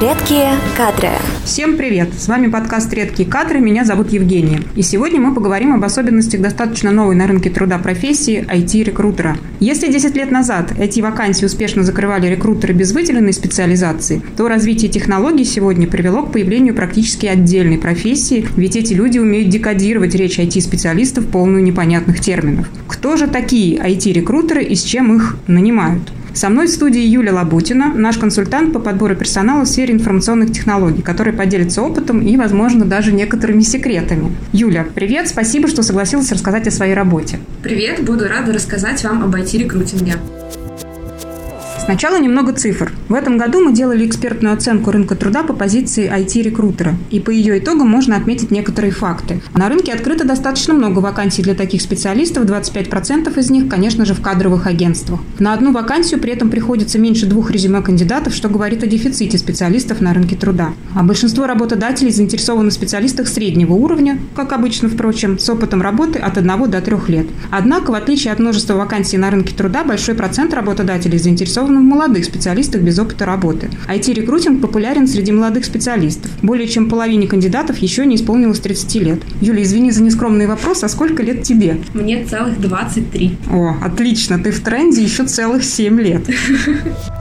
Редкие кадры. Всем привет! С вами подкаст «Редкие кадры». Меня зовут Евгения. И сегодня мы поговорим об особенностях достаточно новой на рынке труда профессии IT-рекрутера. Если 10 лет назад эти вакансии успешно закрывали рекрутеры без выделенной специализации, то развитие технологий сегодня привело к появлению практически отдельной профессии, ведь эти люди умеют декодировать речь IT-специалистов полную непонятных терминов. Кто же такие IT-рекрутеры и с чем их нанимают? Со мной в студии Юлия Лабутина, наш консультант по подбору персонала в сфере информационных технологий, который поделится опытом и, возможно, даже некоторыми секретами. Юля, привет, спасибо, что согласилась рассказать о своей работе. Привет, буду рада рассказать вам об IT-рекрутинге. Сначала немного цифр. В этом году мы делали экспертную оценку рынка труда по позиции IT-рекрутера, и по ее итогам можно отметить некоторые факты. На рынке открыто достаточно много вакансий для таких специалистов, 25% из них, конечно же, в кадровых агентствах. На одну вакансию при этом приходится меньше двух резюме кандидатов, что говорит о дефиците специалистов на рынке труда. А большинство работодателей заинтересованы в специалистах среднего уровня, как обычно, впрочем, с опытом работы от 1 до 3 лет. Однако, в отличие от множества вакансий на рынке труда, большой процент работодателей заинтересован в молодых специалистах без опыта работы. IT-рекрутинг популярен среди молодых специалистов. Более чем половине кандидатов еще не исполнилось 30 лет. Юля, извини за нескромный вопрос, а сколько лет тебе? Мне целых 23. О, отлично, ты в тренде еще целых 7 лет.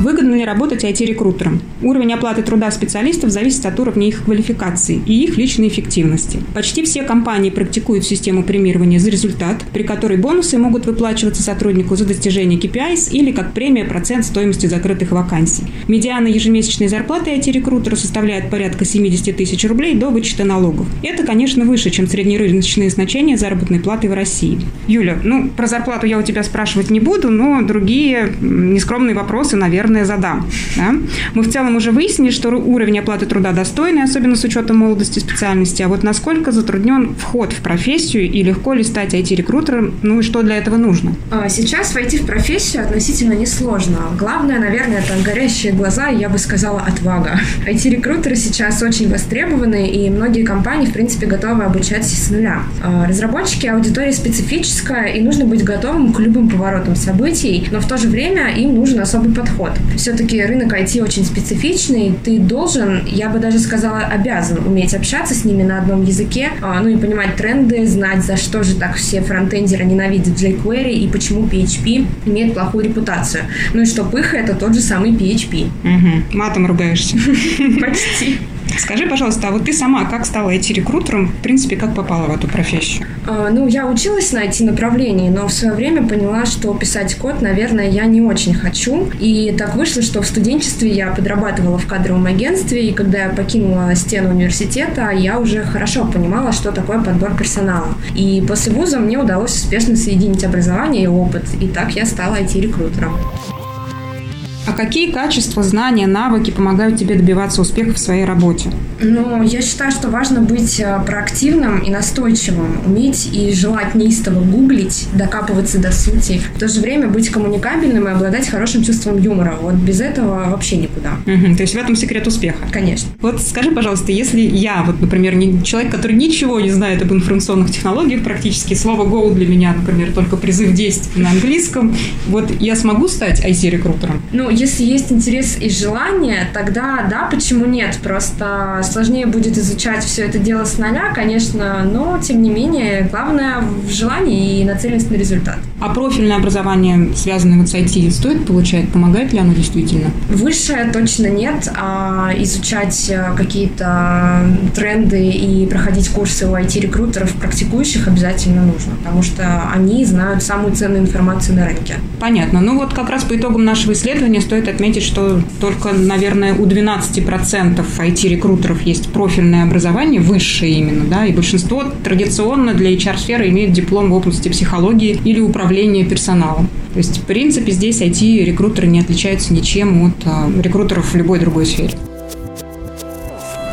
Выгодно ли работать IT-рекрутером? Уровень оплаты труда специалистов зависит от уровня их квалификации и их личной эффективности. Почти все компании практикуют систему премирования за результат, при которой бонусы могут выплачиваться сотруднику за достижение KPIs или как премия процент стоимости закрытых вакансий. Медиана ежемесячной зарплаты IT-рекрутера составляет порядка 70 тысяч рублей до вычета налогов. Это, конечно, выше, чем среднерыночные значения заработной платы в России. Юля, ну, про зарплату я у тебя спрашивать не буду, но другие нескромные вопросы, наверное, наверное, задам. Да? Мы в целом уже выяснили, что уровень оплаты труда достойный, особенно с учетом молодости специальности. А вот насколько затруднен вход в профессию и легко ли стать IT-рекрутером, ну и что для этого нужно? А, сейчас войти в профессию относительно несложно. Главное, наверное, это горящие глаза, я бы сказала, отвага. IT-рекрутеры сейчас очень востребованы, и многие компании, в принципе, готовы обучать с нуля. А, разработчики аудитория специфическая, и нужно быть готовым к любым поворотам событий, но в то же время им нужен особый подход. Все-таки рынок IT очень специфичный, ты должен, я бы даже сказала, обязан уметь общаться с ними на одном языке, а, ну и понимать тренды, знать, за что же так все фронтендеры ненавидят jQuery и почему PHP имеет плохую репутацию. Ну и что пыха — это тот же самый PHP. Угу. Матом ругаешься. Почти. Скажи, пожалуйста, а вот ты сама как стала IT-рекрутером, в принципе, как попала в эту профессию? А, ну, я училась на IT-направлении, но в свое время поняла, что писать код, наверное, я не очень хочу. И так вышло, что в студенчестве я подрабатывала в кадровом агентстве, и когда я покинула стену университета, я уже хорошо понимала, что такое подбор персонала. И после вуза мне удалось успешно соединить образование и опыт, и так я стала IT-рекрутером. А какие качества, знания, навыки помогают тебе добиваться успеха в своей работе? Ну, я считаю, что важно быть э, проактивным и настойчивым, уметь и желать неистово гуглить, докапываться до сути, в то же время быть коммуникабельным и обладать хорошим чувством юмора. Вот без этого вообще никуда. Угу, то есть в этом секрет успеха? Конечно. Вот скажи, пожалуйста, если я, вот, например, не, человек, который ничего не знает об информационных технологиях, практически слово «go» для меня, например, только призыв действий на английском, вот я смогу стать IT-рекрутером? Ну, если есть интерес и желание, тогда да, почему нет? Просто сложнее будет изучать все это дело с нуля, конечно, но тем не менее, главное в желании и нацеленность на результат. А профильное образование, связанное вот с IT, стоит получать? Помогает ли оно действительно? Высшее точно нет, а изучать э, какие-то тренды и проходить курсы у IT-рекрутеров, практикующих обязательно нужно, потому что они знают самую ценную информацию на рынке. Понятно. Ну вот как раз по итогам нашего исследования стоит отметить, что только, наверное, у 12% IT-рекрутеров есть профильное образование, высшее именно, да, и большинство традиционно для HR-сферы имеют диплом в области психологии или управления персоналом. То есть, в принципе, здесь IT-рекрутеры не отличаются ничем от а, рекрутеров в любой другой сфере.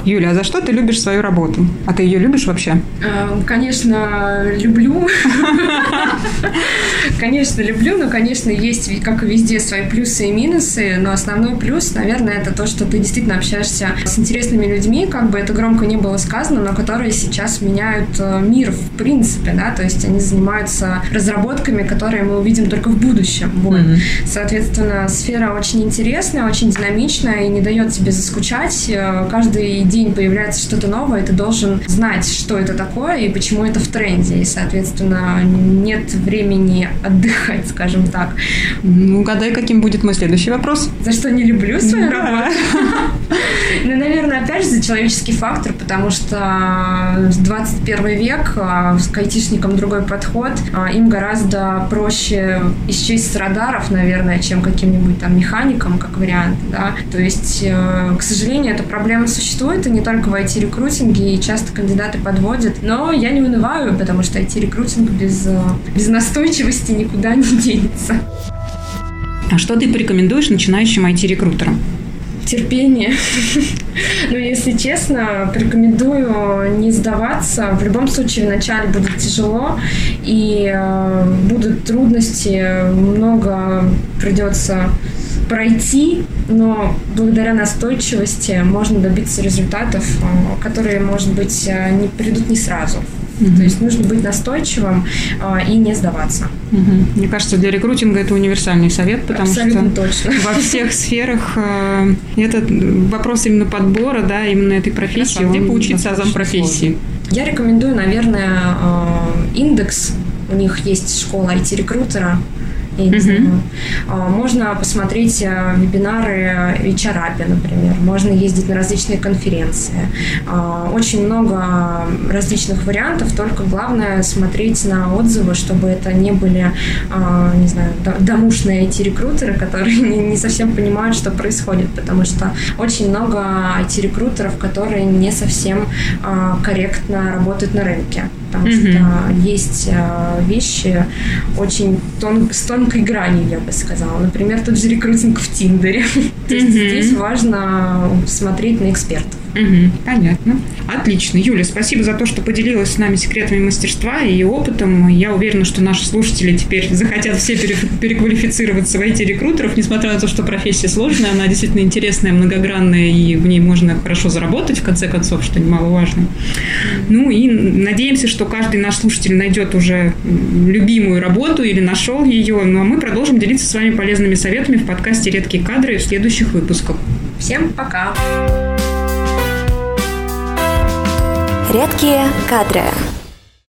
Юля, а за что ты любишь свою работу? А ты ее любишь вообще? Э, конечно, люблю. Конечно, люблю, но, конечно, есть, как и везде, свои плюсы и минусы, но основной плюс, наверное, это то, что ты действительно общаешься с интересными людьми, как бы это громко не было сказано, но которые сейчас меняют э, мир в принципе, да, то есть они занимаются разработками, которые мы увидим только в будущем. Вот. Mm-hmm. Соответственно, сфера очень интересная, очень динамичная и не дает тебе заскучать. Э, каждый день появляется что-то новое, ты должен знать, что это такое и почему это в тренде. И, соответственно, нет времени отдыхать, скажем так. Ну, угадай, каким будет мой следующий вопрос. За что не люблю свою да. работу? Ну, наверное, опять же, за человеческий фактор, потому что 21 век, а, с айтишникам другой подход, а, им гораздо проще исчесть с радаров, наверное, чем каким-нибудь там механиком, как вариант, да. То есть, э, к сожалению, эта проблема существует, и не только в IT-рекрутинге, и часто кандидаты подводят, но я не унываю, потому что IT-рекрутинг без, э, без настойчивости никуда не денется. А что ты порекомендуешь начинающим IT-рекрутерам? терпение. Но если честно, порекомендую не сдаваться. В любом случае, вначале будет тяжело, и э, будут трудности, много придется пройти, но благодаря настойчивости можно добиться результатов, э, которые, может быть, э, не придут не сразу. Mm-hmm. То есть нужно быть настойчивым э, и не сдаваться. Mm-hmm. Мне кажется, для рекрутинга это универсальный совет, потому Абсолютно что точно. во всех сферах э, этот вопрос именно подбора, да, именно этой профессии. Хорошо, где поучиться азам профессии? Я рекомендую, наверное, э, индекс. У них есть школа IT-рекрутера я не знаю. А, можно посмотреть э, вебинары HR например. Можно ездить на различные конференции. А, очень много различных вариантов, только главное смотреть на отзывы, чтобы это не были, а, не знаю, домушные IT-рекрутеры, которые не совсем понимают, что происходит, потому что очень много IT-рекрутеров, которые не совсем корректно работают на рынке потому mm-hmm. что есть э, вещи очень тон, с тонкой гранью, я бы сказала. Например, тот же рекрутинг в Тиндере. То есть здесь важно смотреть на экспертов. Угу, понятно. Отлично. Юля, спасибо за то, что поделилась с нами секретами мастерства и опытом. Я уверена, что наши слушатели теперь захотят все переквалифицироваться в IT-рекрутеров, несмотря на то, что профессия сложная, она действительно интересная, многогранная, и в ней можно хорошо заработать, в конце концов, что немаловажно. Ну и надеемся, что каждый наш слушатель найдет уже любимую работу или нашел ее. Ну а мы продолжим делиться с вами полезными советами в подкасте «Редкие кадры» в следующих выпусках. Всем пока! Редкие кадры.